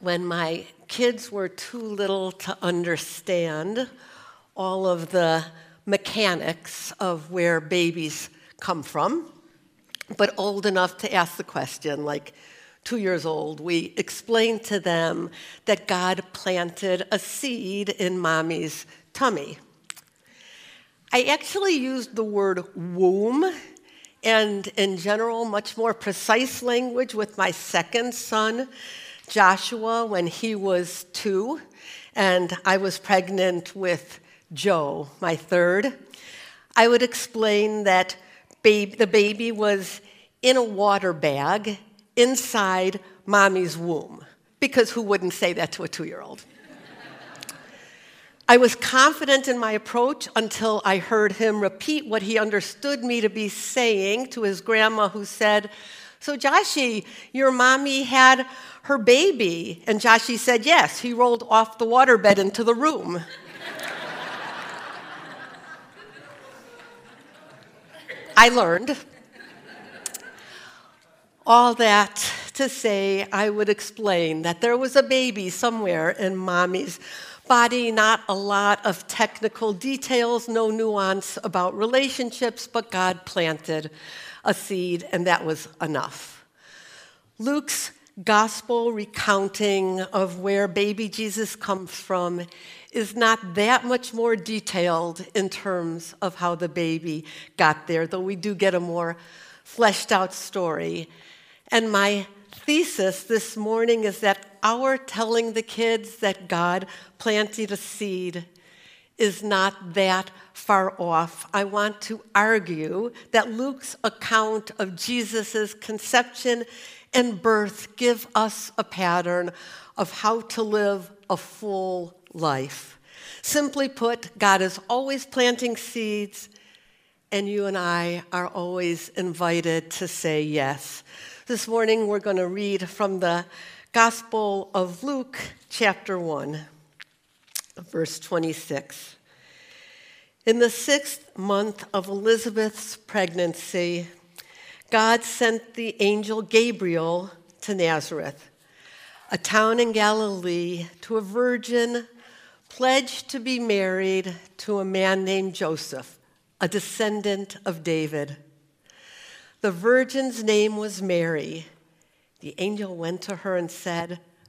when my kids were too little to understand all of the mechanics of where babies come from, but old enough to ask the question, like two years old, we explained to them that God planted a seed in mommy's tummy. I actually used the word womb and, in general, much more precise language with my second son, Joshua, when he was two, and I was pregnant with Joe, my third. I would explain that the baby was in a water bag inside mommy's womb, because who wouldn't say that to a two year old? I was confident in my approach until I heard him repeat what he understood me to be saying to his grandma, who said, So, Joshie, your mommy had her baby. And Joshie said, Yes, he rolled off the waterbed into the room. I learned all that to say I would explain that there was a baby somewhere in mommy's body, not a lot of technical details, no nuance about relationships, but God planted a seed, and that was enough. Luke's gospel recounting of where baby Jesus comes from is not that much more detailed in terms of how the baby got there, though we do get a more fleshed out story. And my thesis this morning is that our telling the kids that God planted a seed is not that far off. I want to argue that Luke's account of Jesus' conception and birth give us a pattern of how to live a full life. Simply put, God is always planting seeds, and you and I are always invited to say yes. This morning, we're going to read from the Gospel of Luke, chapter 1, verse 26. In the sixth month of Elizabeth's pregnancy, God sent the angel Gabriel to Nazareth, a town in Galilee, to a virgin pledged to be married to a man named Joseph, a descendant of David. The virgin's name was Mary. The angel went to her and said,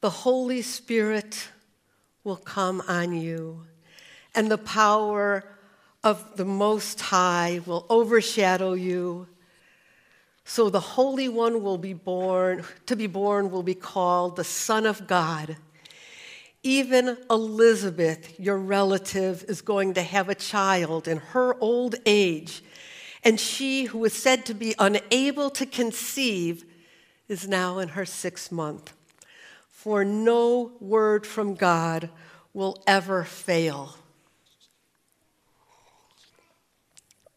The Holy Spirit will come on you, and the power of the Most High will overshadow you. So the Holy One will be born, to be born will be called the Son of God. Even Elizabeth, your relative, is going to have a child in her old age and she, who was said to be unable to conceive, is now in her sixth month. For no word from God will ever fail.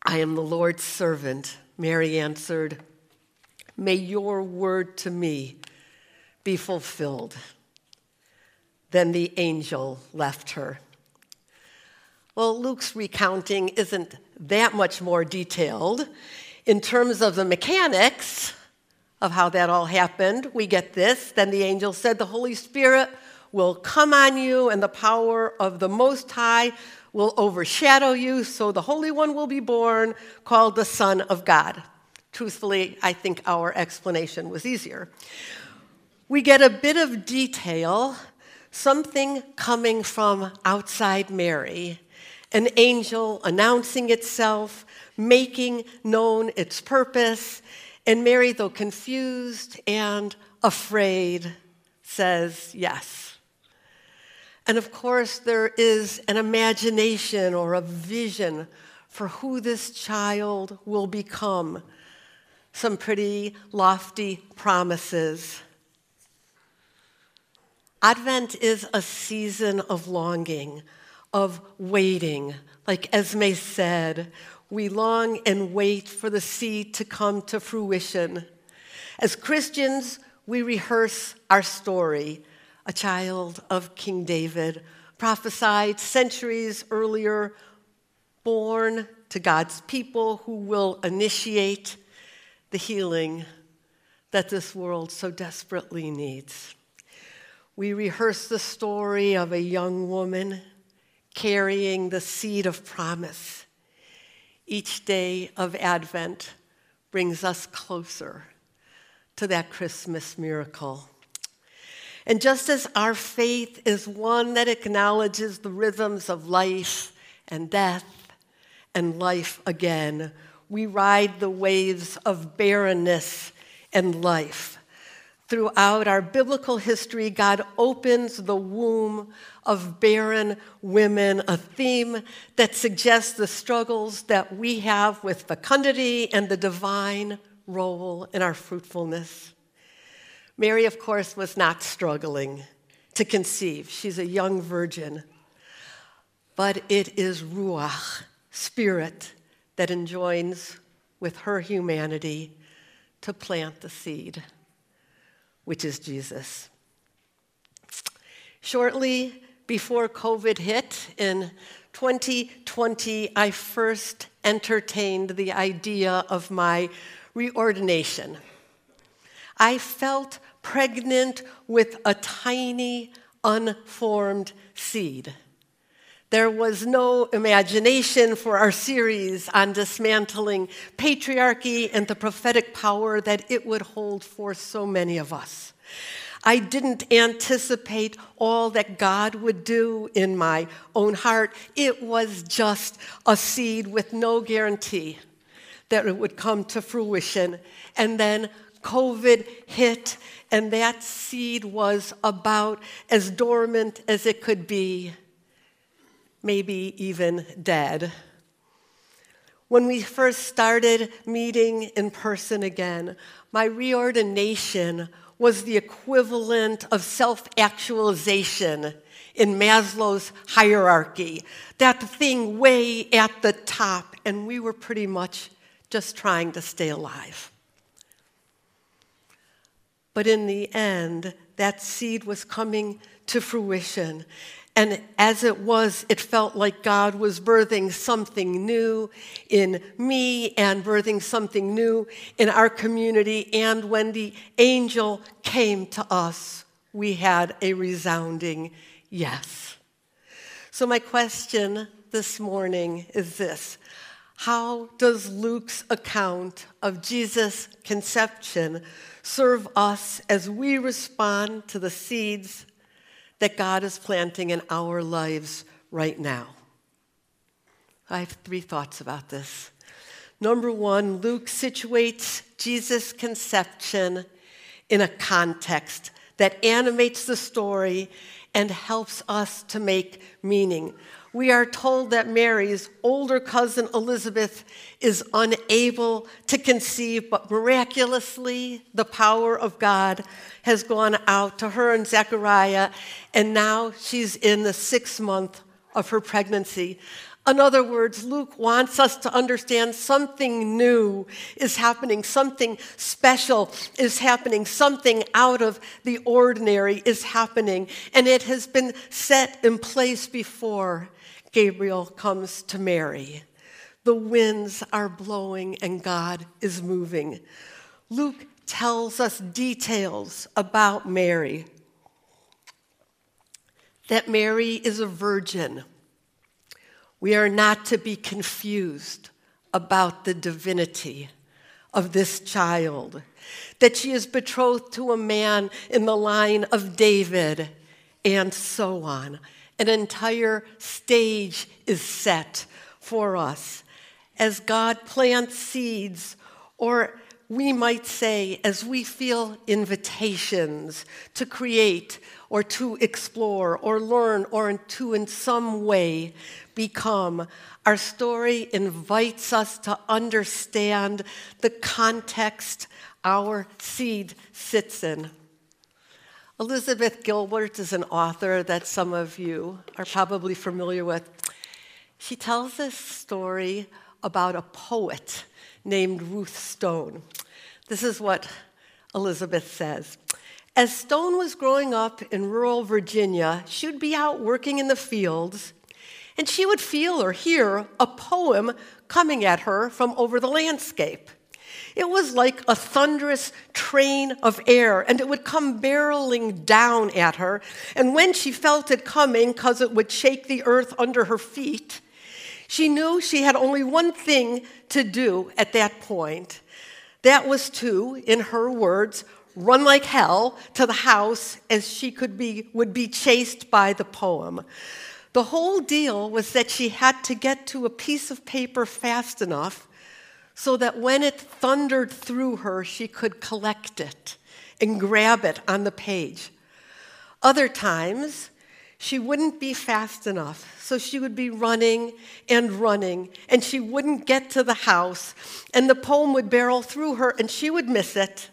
I am the Lord's servant, Mary answered. May your word to me be fulfilled. Then the angel left her. Well, Luke's recounting isn't that much more detailed. In terms of the mechanics of how that all happened, we get this. Then the angel said, The Holy Spirit will come on you, and the power of the Most High will overshadow you, so the Holy One will be born, called the Son of God. Truthfully, I think our explanation was easier. we get a bit of detail, something coming from outside Mary, an angel announcing itself, making known its purpose, and Mary, though confused and afraid, says yes. And of course, there is an imagination or a vision for who this child will become. Some pretty lofty promises. Advent is a season of longing, of waiting. Like Esme said, we long and wait for the seed to come to fruition. As Christians, we rehearse our story, a child of King David, prophesied centuries earlier born to God's people who will initiate the healing that this world so desperately needs. We rehearse the story of a young woman carrying the seed of promise. Each day of Advent brings us closer to that Christmas miracle. And just as our faith is one that acknowledges the rhythms of life and death, and life again. We ride the waves of barrenness and life. Throughout our biblical history, God opens the womb of barren women, a theme that suggests the struggles that we have with fecundity and the divine role in our fruitfulness. Mary, of course, was not struggling to conceive. She's a young virgin. But it is Ruach, spirit that enjoins with her humanity to plant the seed, which is Jesus. Shortly before COVID hit in 2020, I first entertained the idea of my reordination. I felt pregnant with a tiny, unformed seed. There was no imagination for our series on dismantling patriarchy and the prophetic power that it would hold for so many of us. I didn't anticipate all that God would do in my own heart. It was just a seed with no guarantee that it would come to fruition. And then COVID hit, and that seed was about as dormant as it could be maybe even dead. When we first started meeting in person again, my reordination was the equivalent of self actualization in Maslow's hierarchy, that thing way at the top, and we were pretty much just trying to stay alive. But in the end, that seed was coming to fruition. And as it was, it felt like God was birthing something new in me and birthing something new in our community. And when the angel came to us, we had a resounding yes. So, my question this morning is this How does Luke's account of Jesus' conception serve us as we respond to the seeds that God is planting in our lives right now. I have three thoughts about this. Number one, Luke situates Jesus' conception in a context that animates the story and helps us to make meaning we are told that Mary's older cousin Elizabeth is unable to conceive, but miraculously, the power of God has gone out to her and Zechariah, and now she's in the sixth month of her pregnancy. In other words, Luke wants us to understand something new is happening, something special is happening, something out of the ordinary is happening, and it has been set in place before. Gabriel comes to Mary. The winds are blowing and God is moving. Luke tells us details about Mary that Mary is a virgin. We are not to be confused about the divinity of this child. that she is betrothed to a man in the line of David, and so on. An entire stage is set for us as God plants seeds, or we might say, as we feel invitations to create or to explore or learn or to in some way become. Our story invites us to understand the context our seed sits in. Elizabeth Gilbert is an author that some of you are probably familiar with. She tells this story about a poet named Ruth Stone. This is what Elizabeth says. As Stone was growing up in rural Virginia, she would be out working in the fields, and she would feel or hear a poem coming at her from over the landscape. It was like a thunderous train of air, and it would come barreling down at her. And when she felt it coming, because it would shake the earth under her feet, she knew she had only one thing to do at that point. That was to, in her words, run like hell to the house as she could be, would be chased by the poem. The whole deal was that she had to get to a piece of paper fast enough so that when it thundered through her, she could collect it and grab it on the page. Other times, she wouldn't be fast enough, so she would be running and running, and she wouldn't get to the house, and the poem would barrel through her, and she would miss it,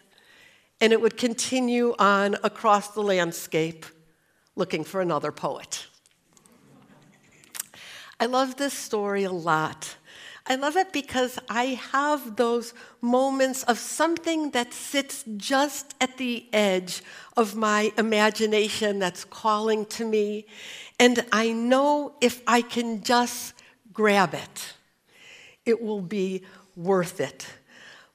and it would continue on across the landscape looking for another poet. I love this story a lot I love it because I have those moments of something that sits just at the edge of my imagination that's calling to me. And I know if I can just grab it, it will be worth it.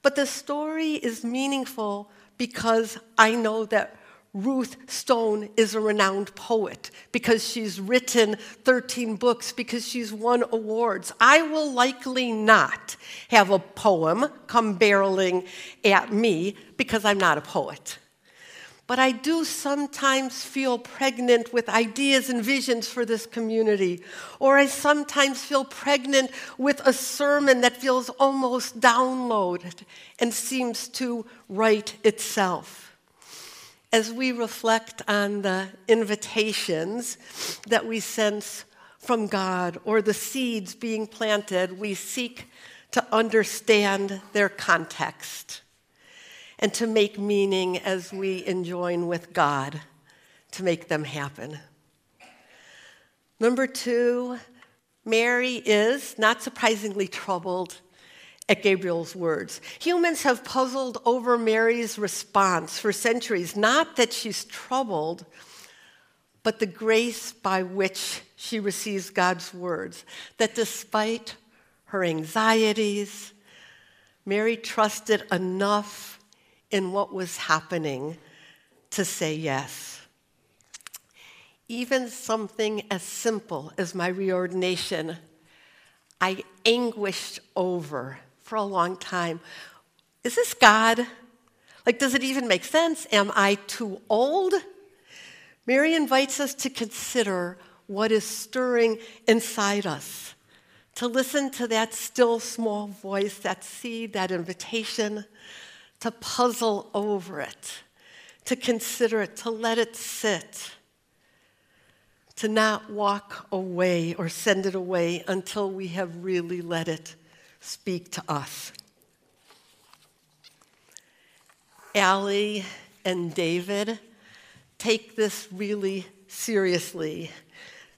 But the story is meaningful because I know that Ruth Stone is a renowned poet because she's written 13 books, because she's won awards. I will likely not have a poem come barreling at me because I'm not a poet. But I do sometimes feel pregnant with ideas and visions for this community. Or I sometimes feel pregnant with a sermon that feels almost downloaded and seems to write itself as we reflect on the invitations that we sense from God or the seeds being planted, we seek to understand their context and to make meaning as we enjoin with God to make them happen. Number two, Mary is, not surprisingly, troubled at Gabriel's words. Humans have puzzled over Mary's response for centuries, not that she's troubled, but the grace by which she receives God's words. That despite her anxieties, Mary trusted enough in what was happening to say yes. Even something as simple as my reordination, I anguished over for a long time is this God? Like, does it even make sense? Am I too old? Mary invites us to consider what is stirring inside us, to listen to that still small voice, that seed, that invitation, to puzzle over it, to consider it, to let it sit, to not walk away or send it away until we have really let it speak to us. Allie and David take this really seriously,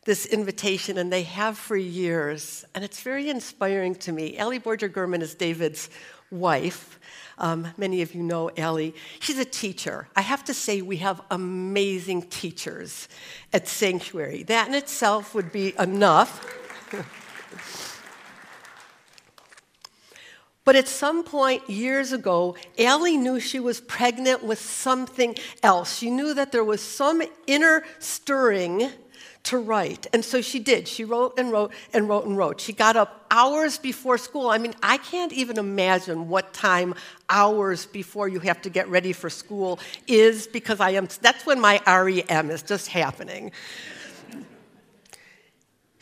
this invitation, and they have for years. And it's very inspiring to me. Allie Borger Gurman is David's wife. Um, many of you know Allie. She's a teacher. I have to say, we have amazing teachers at Sanctuary. That in itself would be enough. But at some point years ago, Allie knew she was pregnant with something else. She knew that there was some inner stirring to write. And so she did. She wrote and wrote and wrote and wrote. She got up hours before school. I mean, I can't even imagine what time hours before you have to get ready for school is because I am that's when my REM is just happening.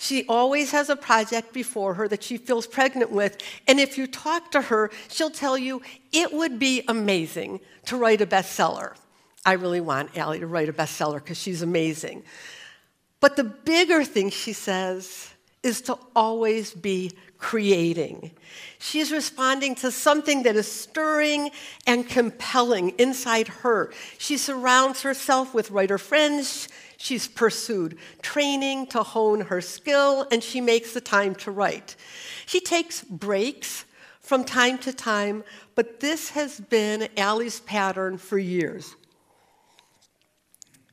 She always has a project before her that she feels pregnant with. And if you talk to her, she'll tell you it would be amazing to write a bestseller. I really want Allie to write a bestseller because she's amazing. But the bigger thing, she says, is to always be creating. She's responding to something that is stirring and compelling inside her. She surrounds herself with writer friends. She's pursued training to hone her skill, and she makes the time to write. She takes breaks from time to time, but this has been Allie's pattern for years.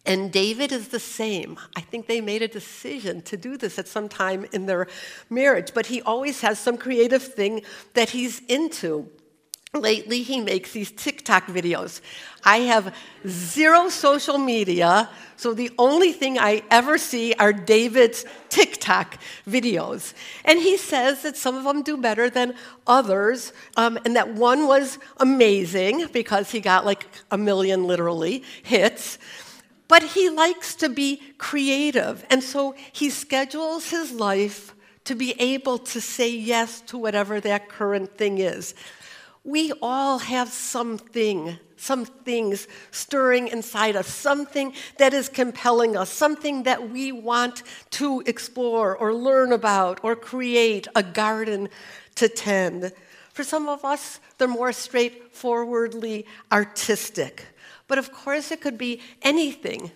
And David is the same. I think they made a decision to do this at some time in their marriage, but he always has some creative thing that he's into. Lately, he makes these TikTok videos. I have zero social media, so the only thing I ever see are David's TikTok videos. And he says that some of them do better than others, um, and that one was amazing because he got like a million literally hits. But he likes to be creative, and so he schedules his life to be able to say yes to whatever that current thing is. We all have something, some things stirring inside us, something that is compelling us, something that we want to explore or learn about or create a garden to tend. For some of us, they're more straightforwardly artistic. But of course, it could be anything.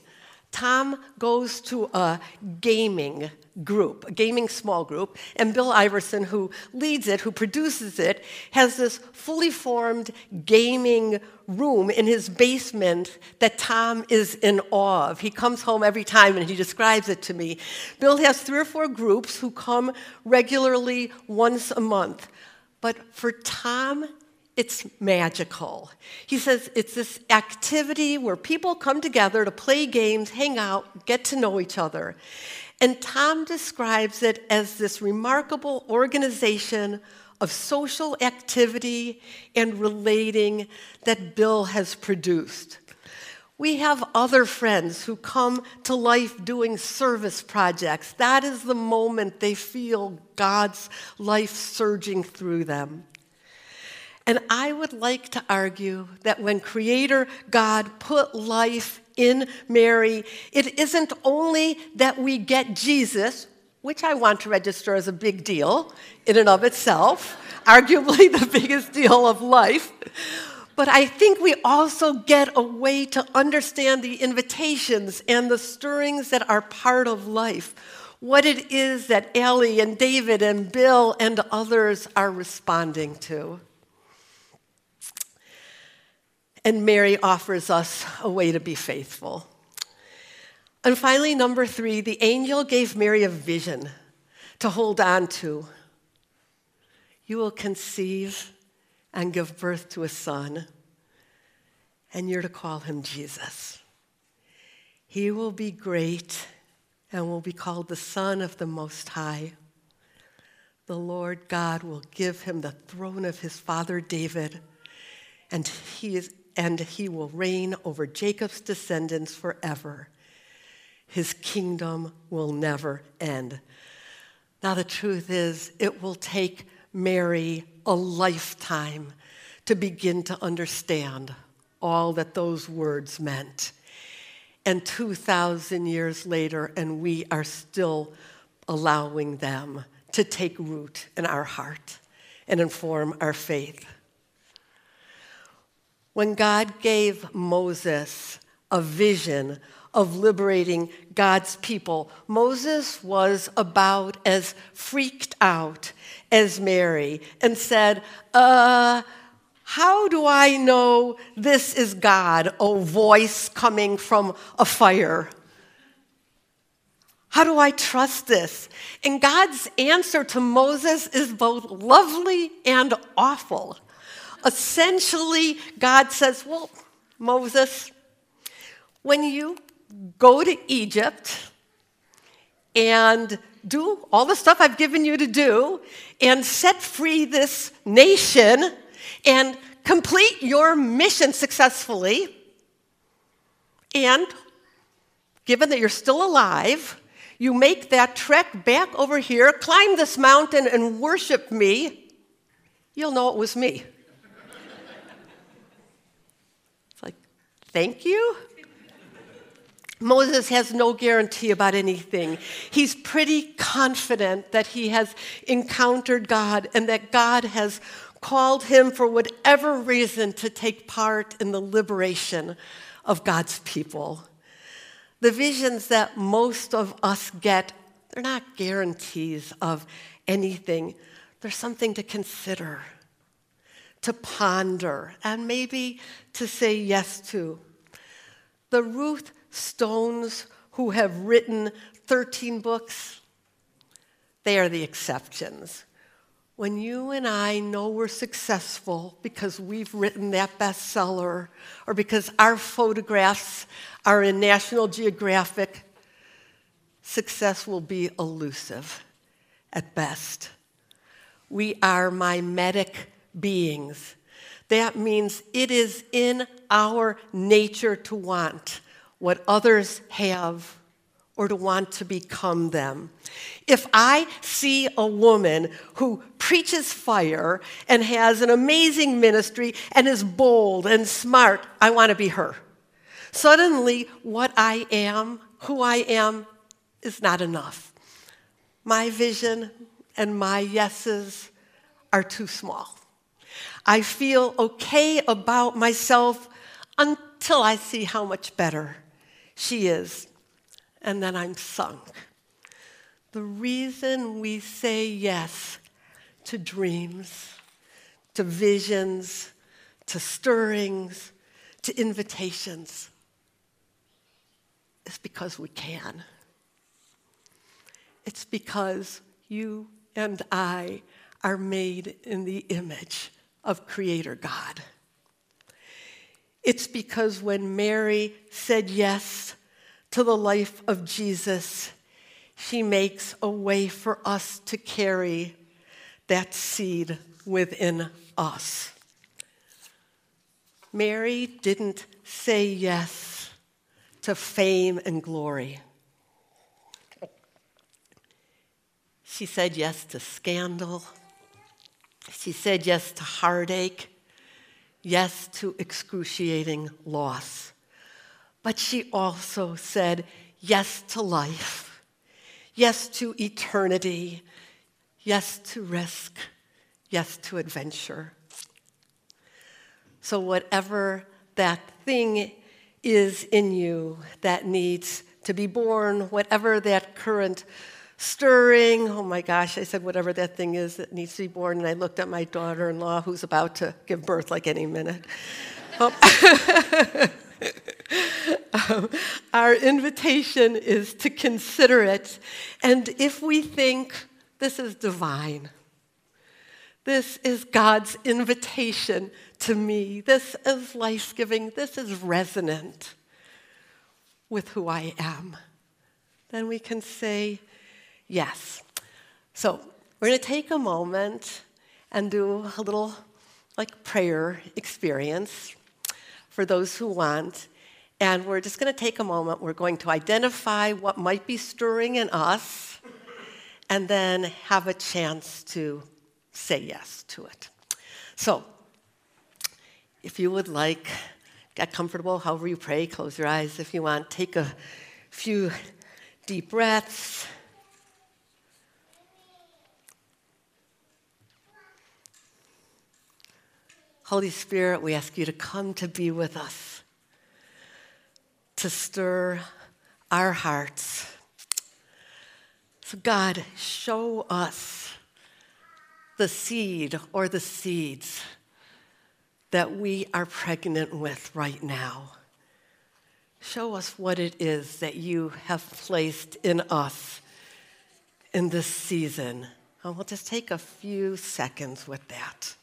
Tom goes to a gaming group, a gaming small group, and Bill Iverson, who leads it, who produces it, has this fully formed gaming room in his basement that Tom is in awe of. He comes home every time and he describes it to me. Bill has three or four groups who come regularly once a month. But for Tom it's magical. He says it's this activity where people come together to play games, hang out, get to know each other. And Tom describes it as this remarkable organization of social activity and relating that Bill has produced. We have other friends who come to life doing service projects. That is the moment they feel God's life surging through them. And I would like to argue that when Creator God put life in Mary, it isn't only that we get Jesus, which I want to register as a big deal in and of itself, arguably the biggest deal of life. But I think we also get a way to understand the invitations and the stirrings that are part of life. What it is that Allie and David and Bill and others are responding to. And Mary offers us a way to be faithful. And finally, number three, the angel gave Mary a vision to hold on to. You will conceive and give birth to a son, and you're to call him Jesus. He will be great and will be called the Son of the Most High. The Lord God will give him the throne of his father David, and he is and he will reign over Jacob's descendants forever. His kingdom will never end. Now, the truth is, it will take Mary a lifetime to begin to understand all that those words meant. And 2,000 years later, and we are still allowing them to take root in our heart and inform our faith. When God gave Moses a vision of liberating God's people, Moses was about as freaked out as Mary and said, uh, how do I know this is God, a voice coming from a fire? How do I trust this? And God's answer to Moses is both lovely and awful. Essentially, God says, Well, Moses, when you go to Egypt, and do all the stuff I've given you to do and set free this nation and complete your mission successfully. And given that you're still alive, you make that trek back over here, climb this mountain, and worship me, you'll know it was me. it's like, thank you? Moses has no guarantee about anything. He's pretty confident that he has encountered God and that God has called him for whatever reason to take part in the liberation of God's people. The visions that most of us get, they're not guarantees of anything. They're something to consider, to ponder, and maybe to say yes to. The Ruth Stones who have written 13 books, they are the exceptions. When you and I know we're successful because we've written that bestseller or because our photographs are in National Geographic, success will be elusive at best. We are mimetic beings. That means it is in our nature to want what others have or to want to become them. If I see a woman who preaches fire and has an amazing ministry and is bold and smart, I want to be her. Suddenly, what I am, who I am, is not enough. My vision and my yeses are too small. I feel okay about myself until I see how much better she is, and then I'm sunk. The reason we say yes to dreams, to visions, to stirrings, to invitations is because we can. It's because you and I are made in the image of Creator God. It's because when Mary said yes to the life of Jesus, she makes a way for us to carry that seed within us. Mary didn't say yes to fame and glory. She said yes to scandal. She said yes to heartache yes to excruciating loss. But she also said yes to life, yes to eternity, yes to risk, yes to adventure. So, whatever that thing is in you that needs to be born, whatever that current stirring. Oh my gosh, I said, whatever that thing is that needs to be born. And I looked at my daughter in law who's about to give birth like any minute. um, our invitation is to consider it. And if we think this is divine, this is God's invitation to me, this is life giving, this is resonant with who I am, then we can say, Yes. So we're going to take a moment and do a little like prayer experience for those who want. And we're just going to take a moment. We're going to identify what might be stirring in us and then have a chance to say yes to it. So, if you would like, get comfortable however you pray, close your eyes if you want, take a few deep breaths. Holy Spirit, we ask you to come to be with us, to stir our hearts. So, God, show us the seed or the seeds that we are pregnant with right now. Show us what it is that you have placed in us in this season. And we'll just take a few seconds with that.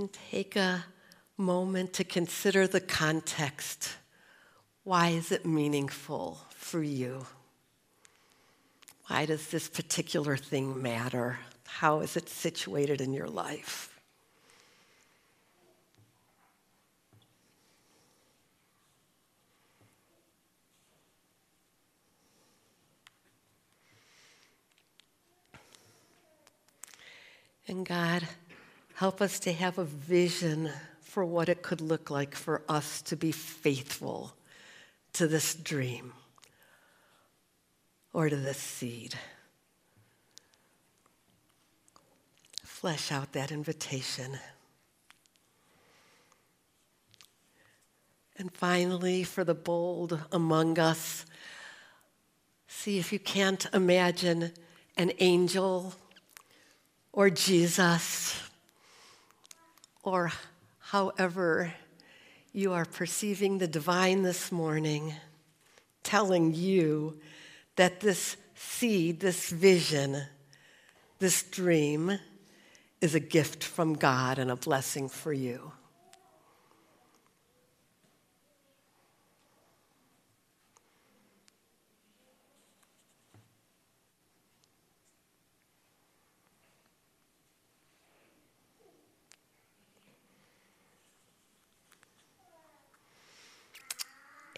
And take a moment to consider the context. Why is it meaningful for you? Why does this particular thing matter? How is it situated in your life? And God, help us to have a vision for what it could look like for us to be faithful to this dream or to this seed. Flesh out that invitation. And finally, for the bold among us, see if you can't imagine an angel or Jesus or however you are perceiving the divine this morning, telling you that this seed, this vision, this dream is a gift from God and a blessing for you.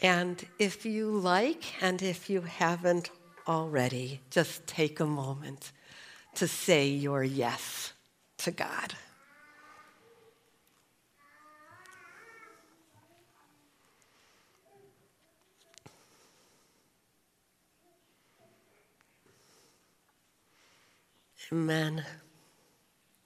And if you like, and if you haven't already, just take a moment to say your yes to God. Amen.